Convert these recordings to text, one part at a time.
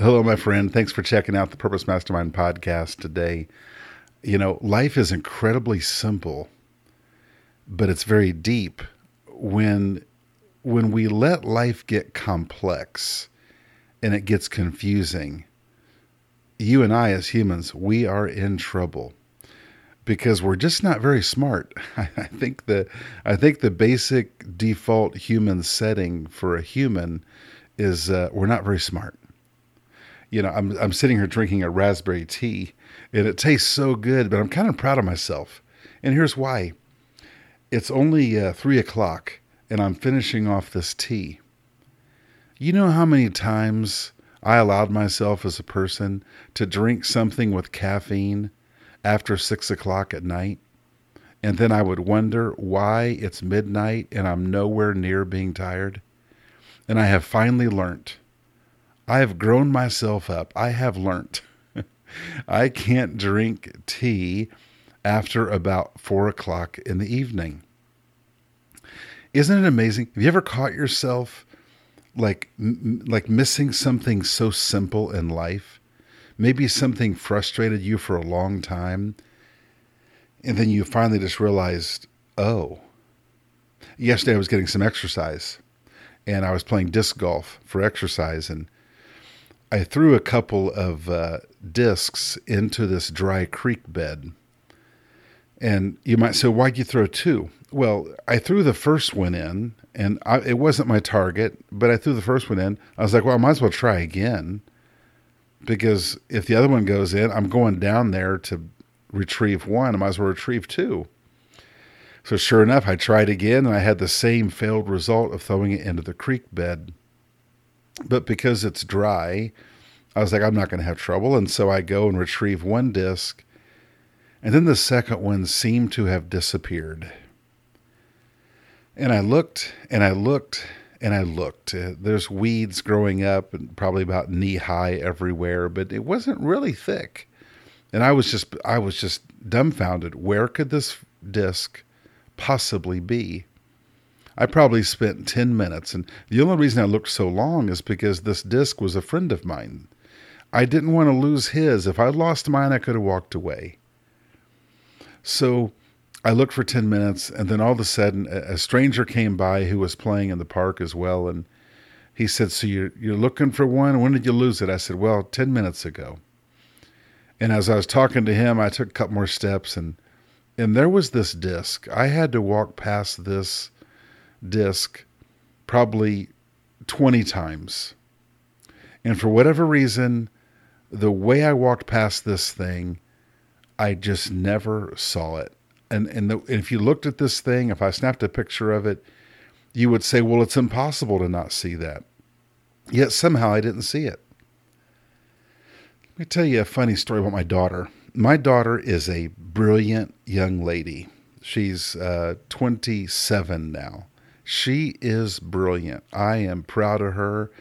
Hello, my friend. Thanks for checking out the Purpose Mastermind podcast today. You know, life is incredibly simple, but it's very deep when when we let life get complex and it gets confusing. You and I as humans, we are in trouble because we're just not very smart. I think the I think the basic default human setting for a human is uh, we're not very smart you know, I'm I'm sitting here drinking a raspberry tea, and it tastes so good, but I'm kind of proud of myself. And here's why: it's only uh, three o'clock, and I'm finishing off this tea. You know how many times I allowed myself as a person to drink something with caffeine after six o'clock at night? And then I would wonder why it's midnight and I'm nowhere near being tired. And I have finally learned I have grown myself up. I have learned. I can't drink tea after about four o'clock in the evening. Isn't it amazing? Have you ever caught yourself like m- like missing something so simple in life? Maybe something frustrated you for a long time, and then you finally just realized, oh. Yesterday I was getting some exercise, and I was playing disc golf for exercise, and I threw a couple of uh, discs into this dry creek bed. And you might say, why'd you throw two? Well, I threw the first one in, and I, it wasn't my target, but I threw the first one in. I was like, well, I might as well try again. Because if the other one goes in, I'm going down there to retrieve one. I might as well retrieve two. So, sure enough, I tried again, and I had the same failed result of throwing it into the creek bed. But because it's dry, I was like, I'm not going to have trouble. And so I go and retrieve one disc. And then the second one seemed to have disappeared. And I looked and I looked and I looked. Uh, there's weeds growing up and probably about knee high everywhere, but it wasn't really thick. And I was just I was just dumbfounded. Where could this disc possibly be? I probably spent 10 minutes. And the only reason I looked so long is because this disc was a friend of mine. I didn't want to lose his. If I lost mine, I could have walked away. So I looked for 10 minutes, and then all of a sudden, a, stranger came by who was playing in the park as well. And he said, So you're, you're looking for one? When did you lose it? I said, Well, 10 minutes ago. And as I was talking to him, I took a couple more steps, and, and there was this disc. I had to walk past this disc probably 20 times. And for whatever reason, the way I walked past this thing, I just never saw it. And and, the, if you looked at this thing, if I snapped a picture of it, you would say, "Well, it's impossible to not see that." Yet somehow I didn't see it. Let me tell you a funny story about my daughter. My daughter is a brilliant young lady. She's uh, 27 now. She is brilliant. I am proud of her.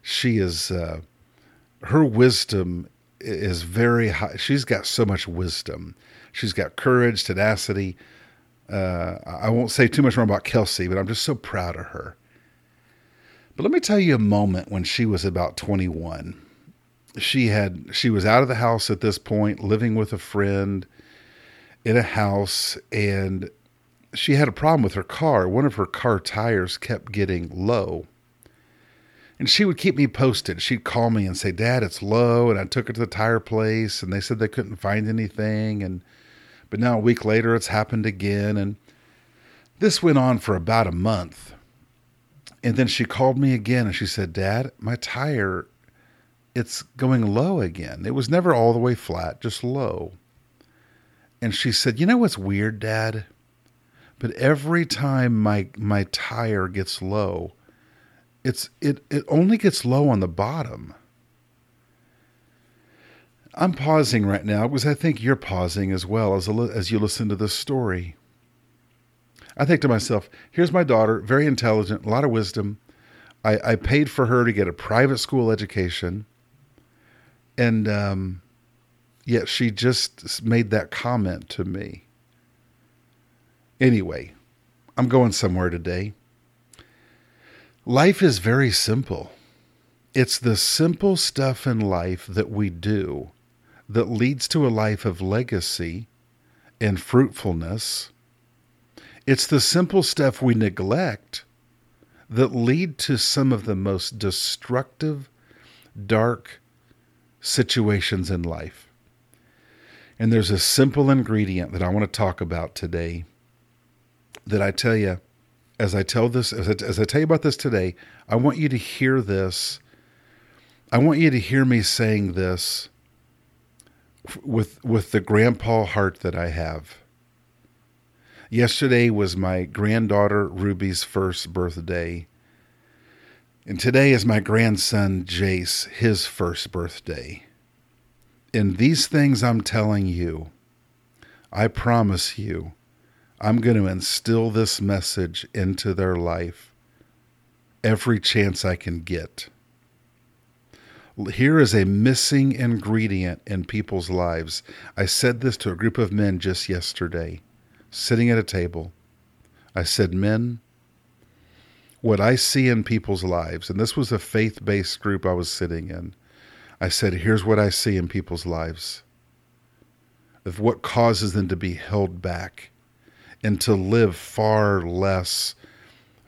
She is, uh, her wisdom is very high. She's got so much wisdom. She's got courage, tenacity. Uh, I won't say too much more about Kelsey, but I'm just so proud of her. But let me tell you a moment when she was about 21. She had she was out of the house at this point, living with a friend in a house, and she had a problem with her car. One of her car tires kept getting low. And she would keep me posted. She'd call me and say, Dad, it's low. And I took it to the tire place and they said they couldn't find anything. And but now a week later it's happened again. And this went on for about a month. And then she called me again and she said, Dad, my tire, it's going low again. It was never all the way flat, just low. And she said, You know what's weird, Dad? But every time my my tire gets low, it's it it only gets low on the bottom. I'm pausing right now because I think you're pausing as well as as you listen to this story. I think to myself, here's my daughter, very intelligent, a lot of wisdom. I, I paid for her to get a private school education, and um, yet she just made that comment to me. Anyway, I'm going somewhere today. Life is very simple. It's the simple stuff in life that we do that leads to a life of legacy and fruitfulness. It's the simple stuff we neglect that lead to some of the most destructive, dark situations in life. And there's a simple ingredient that I want to talk about today that I tell you, as I tell this, as I, as I tell you about this today, I want you to hear this. I want you to hear me saying this with with the grandpa heart that I have. Yesterday was my granddaughter Ruby's first birthday. And today is my grandson Jace, his first birthday. And these things I'm telling you, I promise you, I'm going to instill this message into their life every chance I can get. Here is a missing ingredient in people's lives. I said this to a group of men just yesterday, sitting at a table. I said, Men, what I see in people's lives, and this was a faith based group I was sitting in. I said, Here's what I see in people's lives of what causes them to be held back and to live far less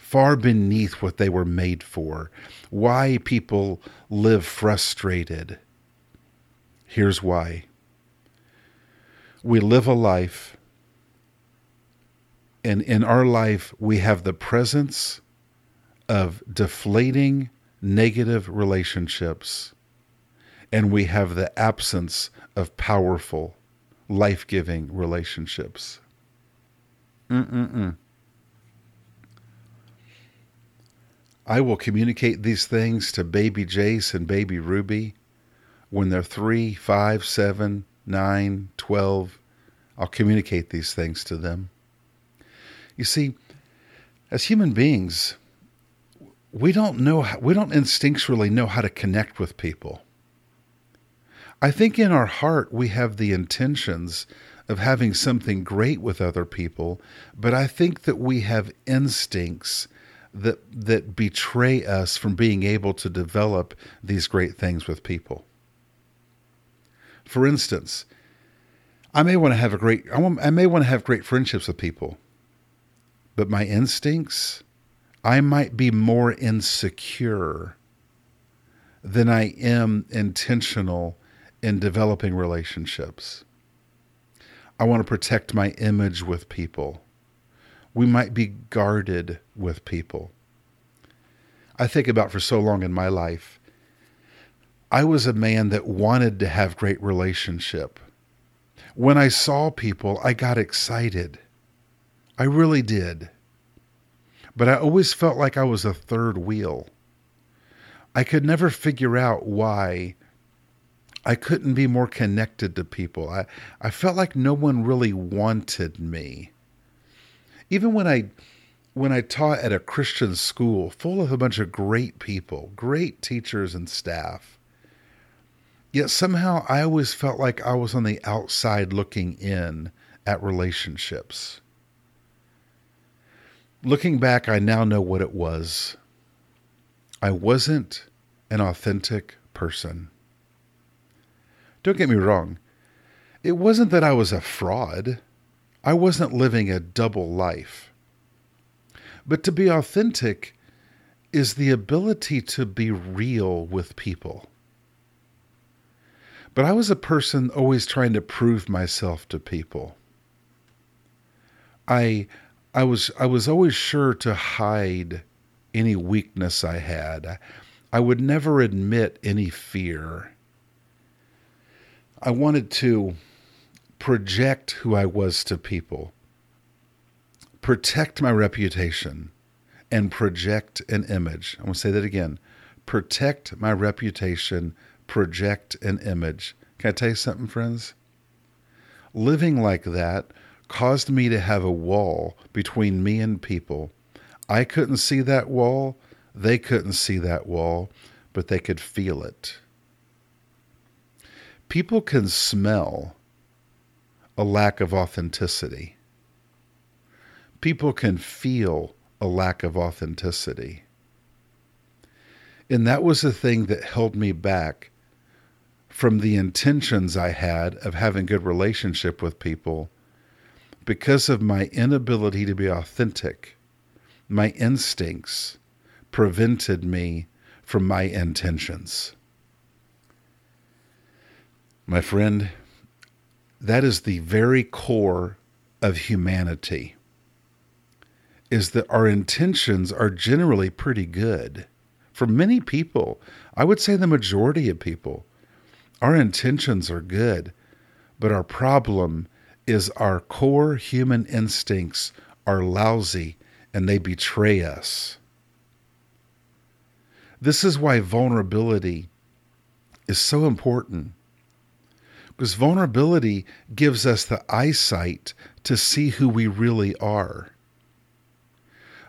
far beneath what they were made for. Why people live frustrated. Here's why we live a life, and in our life, we have the presence of deflating negative relationships, and we have the absence of powerful, life giving relationships. Mm-mm-mm. I will communicate these things to baby Jace and baby Ruby when they're three, five, seven, nine, twelve. I'll communicate these things to them. You see, as human beings, we don't know, we don't instinctually know how to connect with people. I think in our heart we have the intentions of having something great with other people, but I think that we have instincts that that betray us from being able to develop these great things with people. For instance, I may want to have a great I, want, I may want to have great friendships with people, but my instincts, I might be more insecure than I am intentional in developing relationships. I want to protect my image with people we might be guarded with people. I think about for so long in my life, I was a man that wanted to have great relationship. When I saw people, I got excited. I really did. But I always felt like I was a third wheel. I could never figure out why I couldn't be more connected to people. I, I felt like no one really wanted me even when I when I taught at a Christian school full of a bunch of great people, great teachers and staff, yet somehow I always felt like I was on the outside looking in at relationships. Looking back, I now know what it was. I wasn't an authentic person. Don't get me wrong. It wasn't that I was a fraud. I wasn't living a double life. But to be authentic is the ability to be real with people. But I was a person always trying to prove myself to people. I I was I was always sure to hide any weakness I had. I would never admit any fear. I wanted to project who I was to people, protect my reputation, and project an image. I'm going to say that again protect my reputation, project an image. Can I tell you something, friends? Living like that caused me to have a wall between me and people. I couldn't see that wall, they couldn't see that wall, but they could feel it. People can smell a lack of authenticity. People can feel a lack of authenticity. And that was the thing that held me back from the intentions I had of having good relationship with people because of my inability to be authentic. My instincts prevented me from my intentions. My friend, that is the very core of humanity is that our intentions are generally pretty good. For many people, I would say the majority of people, our intentions are good, but our problem is our core human instincts are lousy and they betray us. This is why vulnerability is so important. Because vulnerability gives us the eyesight to see who we really are.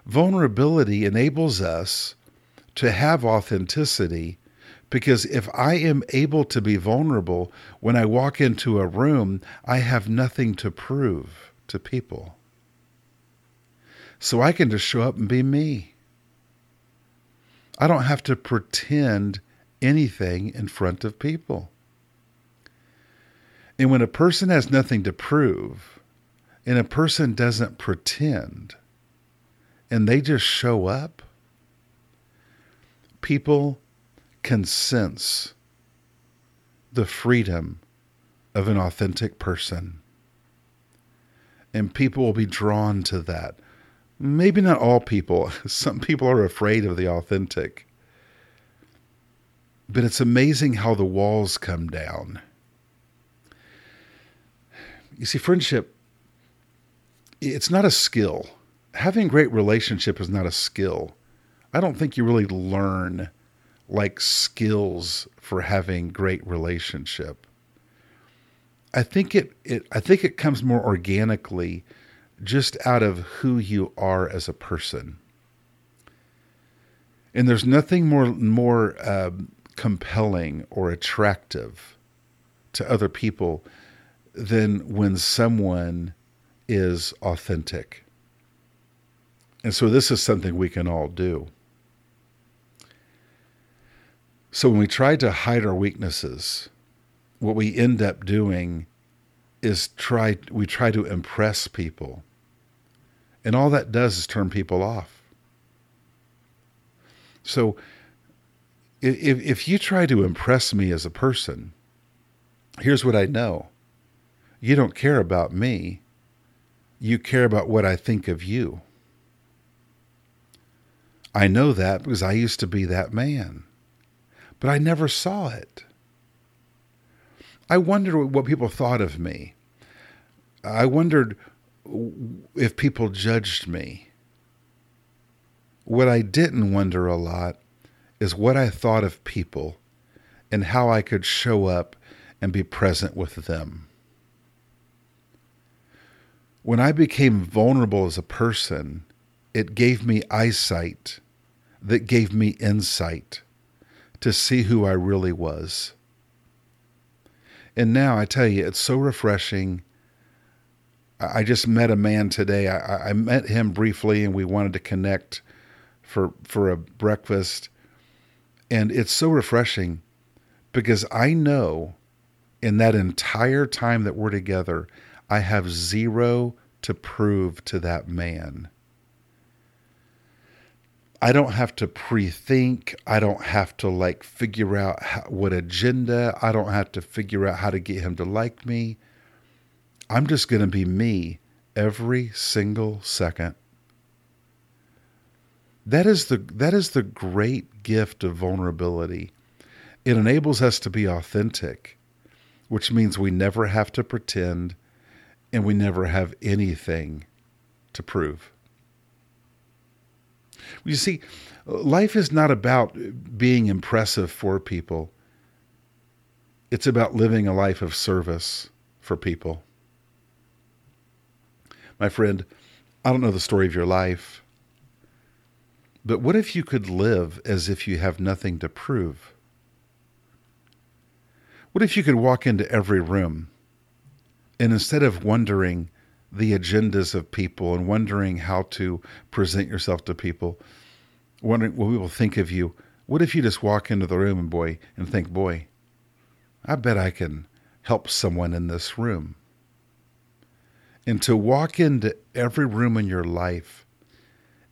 Vulnerability enables us to have authenticity because if I am able to be vulnerable when I walk into a room, I have nothing to prove to people. So I can just show up and be me. I don't have to pretend anything in front of people. And when a person has nothing to prove and a person doesn't pretend and they just show up, people can sense the freedom of an authentic person. And people will be drawn to that. Maybe not all people. Some people are afraid of the authentic. But it's amazing how the walls come down. You see, friendship, it's not a skill. Having great relationship is not a skill. I don't think you really learn like skills for having great relationship. I think it, it I think it comes more organically just out of who you are as a person. And there's nothing more more um, compelling or attractive to other people than when someone is authentic. And so this is something we can all do. So when we try to hide our weaknesses, what we end up doing is try we try to impress people. And all that does is turn people off. So if if you try to impress me as a person, here's what I know. You don't care about me. You care about what I think of you. I know that because I used to be that man but I never saw it. I wondered what people thought of me. I wondered if people judged me. What I didn't wonder a lot is what I thought of people and how I could show up and be present with them. When I became vulnerable as a person, it gave me eyesight that gave me insight to see who I really was. And now I tell you, it's so refreshing. I just met a man today. I, I met him briefly and we wanted to connect for, for a breakfast. And it's so refreshing because I know in that entire time that we're together, I have zero to prove to that man. I don't have to pre-think. I don't have to like figure out how, what agenda. I don't have to figure out how to get him to like me. I'm just going to be me every single second. That is the that is the great gift of vulnerability. It enables us to be authentic, which means we never have to pretend and we never have anything to prove. You see, life is not about being impressive for people. It's about living a life of service for people. My friend, I don't know the story of your life, but what if you could live as if you have nothing to prove? What if you could walk into every room and instead of wondering, the agendas of people and wondering how to present yourself to people, wondering what people think of you. What if you just walk into the room and boy and think, boy, I bet I can help someone in this room. And to walk into every room in your life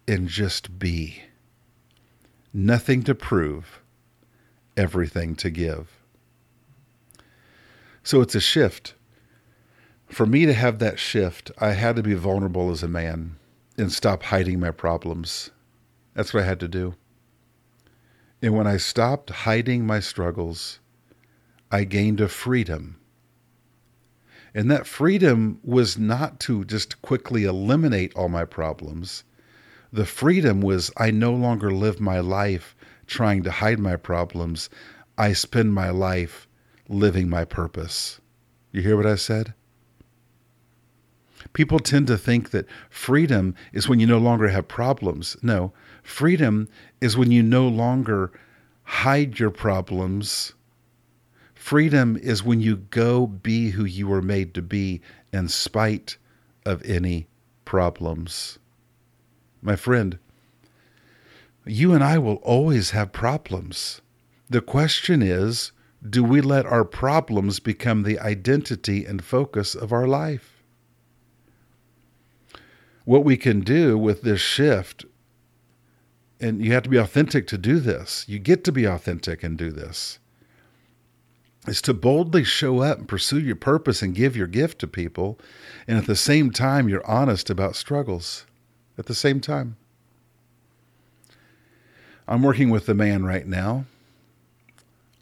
and just be. Nothing to prove, everything to give. So it's a shift. For me to have that shift, I had to be vulnerable as a man and stop hiding my problems. That's what I had to do. And when I stopped hiding my struggles, I gained a freedom. And that freedom was not to just quickly eliminate all my problems. The freedom was I no longer live my life trying to hide my problems. I spend my life living my purpose. You hear what I said? People tend to think that freedom is when you no longer have problems. No, freedom is when you no longer hide your problems. Freedom is when you go be who you were made to be in spite of any problems. My friend, you and I will always have problems. The question is do we let our problems become the identity and focus of our life? What we can do with this shift, and you have to be authentic to do this, you get to be authentic and do this, is to boldly show up and pursue your purpose and give your gift to people. And at the same time, you're honest about struggles. At the same time, I'm working with a man right now.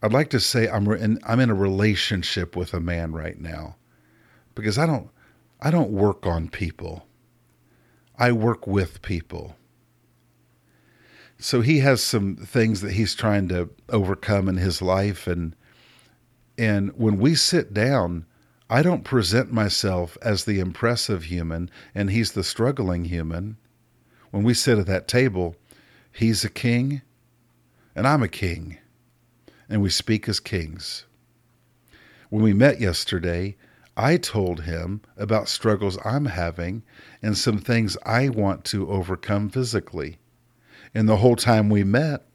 I'd like to say I'm in, I'm in a relationship with a man right now because I don't I don't work on people. I work with people. So he has some things that he's trying to overcome in his life and and when we sit down, I don't present myself as the impressive human and he's the struggling human. When we sit at that table, he's a king and I'm a king. And we speak as kings. When we met yesterday, I told him about struggles I'm having and some things I want to overcome physically. And the whole time we met,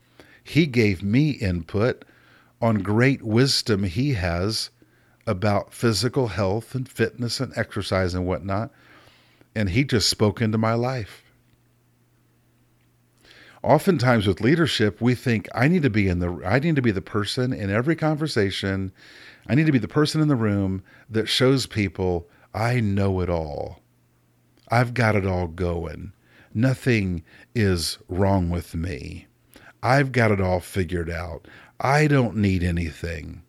he gave me input on great wisdom he has about physical health and fitness and exercise and whatnot. And he just spoke into my life. Oftentimes with leadership, we think I need to be in the I need to be the person in every conversation I need to be the person in the room that shows people I know it all. I've got it all going. Nothing is wrong with me. I've got it all figured out. I don't need anything.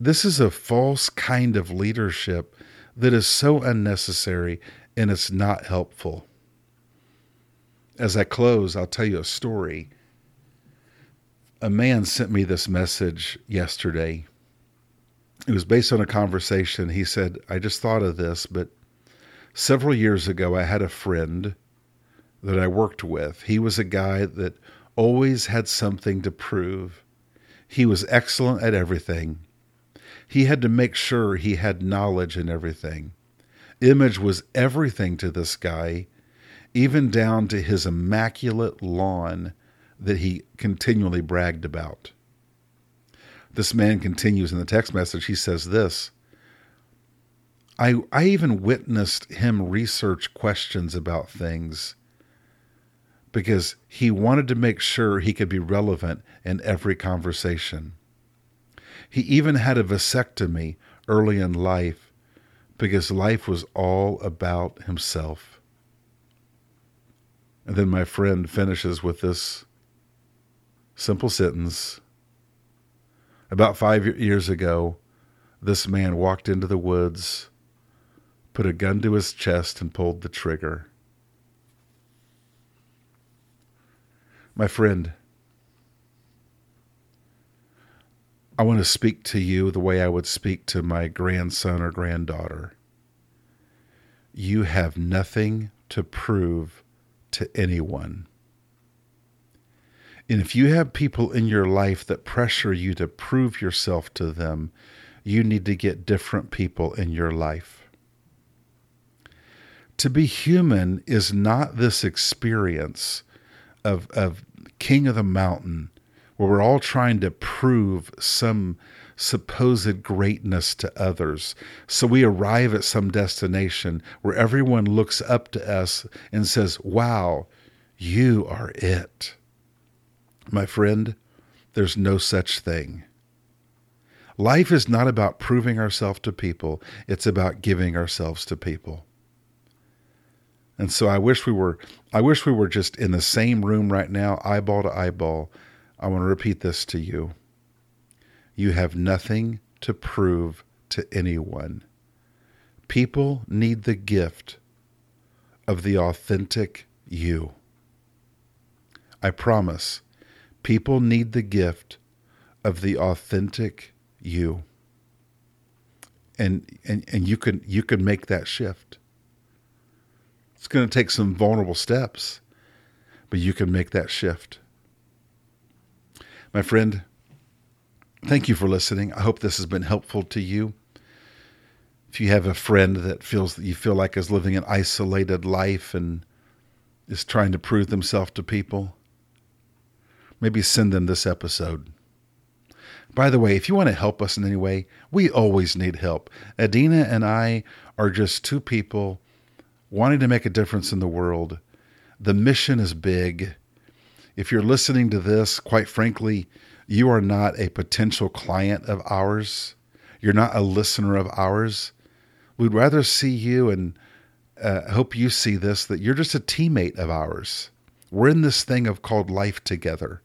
This is a false kind of leadership that is so unnecessary and it's not helpful. As I close, I'll tell you a story a man sent me this message yesterday. It was based on a conversation. He said, I just thought of this, but several years ago, I had a friend that I worked with. He was a guy that always had something to prove. He was excellent at everything. He had to make sure he had knowledge in everything. Image was everything to this guy, even down to his immaculate lawn that he continually bragged about. This man continues in the text message. He says this I, I even witnessed him research questions about things because he wanted to make sure he could be relevant in every conversation. He even had a vasectomy early in life because life was all about himself. And then my friend finishes with this Simple sentence. About five years ago, this man walked into the woods, put a gun to his chest, and pulled the trigger. My friend, I want to speak to you the way I would speak to my grandson or granddaughter. You have nothing to prove to anyone. And if you have people in your life that pressure you to prove yourself to them, you need to get different people in your life. To be human is not this experience of, of king of the mountain where we're all trying to prove some supposed greatness to others. So we arrive at some destination where everyone looks up to us and says, Wow, you are it. My friend, there's no such thing. Life is not about proving ourselves to people, it's about giving ourselves to people. And so I wish we were I wish we were just in the same room right now, eyeball to eyeball. I want to repeat this to you. You have nothing to prove to anyone. People need the gift of the authentic you. I promise, people need the gift of the authentic you. And, and, and you can you can make that shift. It's going to take some vulnerable steps, but you can make that shift. My friend, thank you for listening. I hope this has been helpful to you. If you have a friend that feels that you feel like is living an isolated life and is trying to prove themselves to people, maybe send them this episode. By the way, if you want to help us in any way, we always need help. Adina and I are just two people wanting to make a difference in the world. The mission is big. If you're listening to this, quite frankly, you are not a potential client of ours. You're not a listener of ours. We'd rather see you and uh, hope you see this that you're just a teammate of ours. We're in this thing of called life together.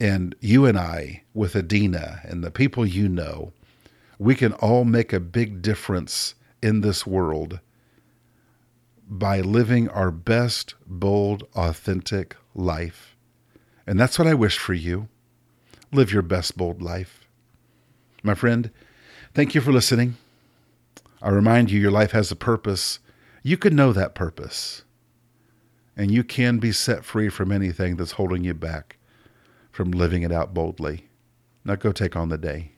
And you and I, with Adina and the people you know, we can all make a big difference in this world by living our best, bold, authentic life. And that's what I wish for you. Live your best, bold life. My friend, thank you for listening. I remind you, your life has a purpose. You can know that purpose. And you can be set free from anything that's holding you back from living it out boldly. Now go take on the day.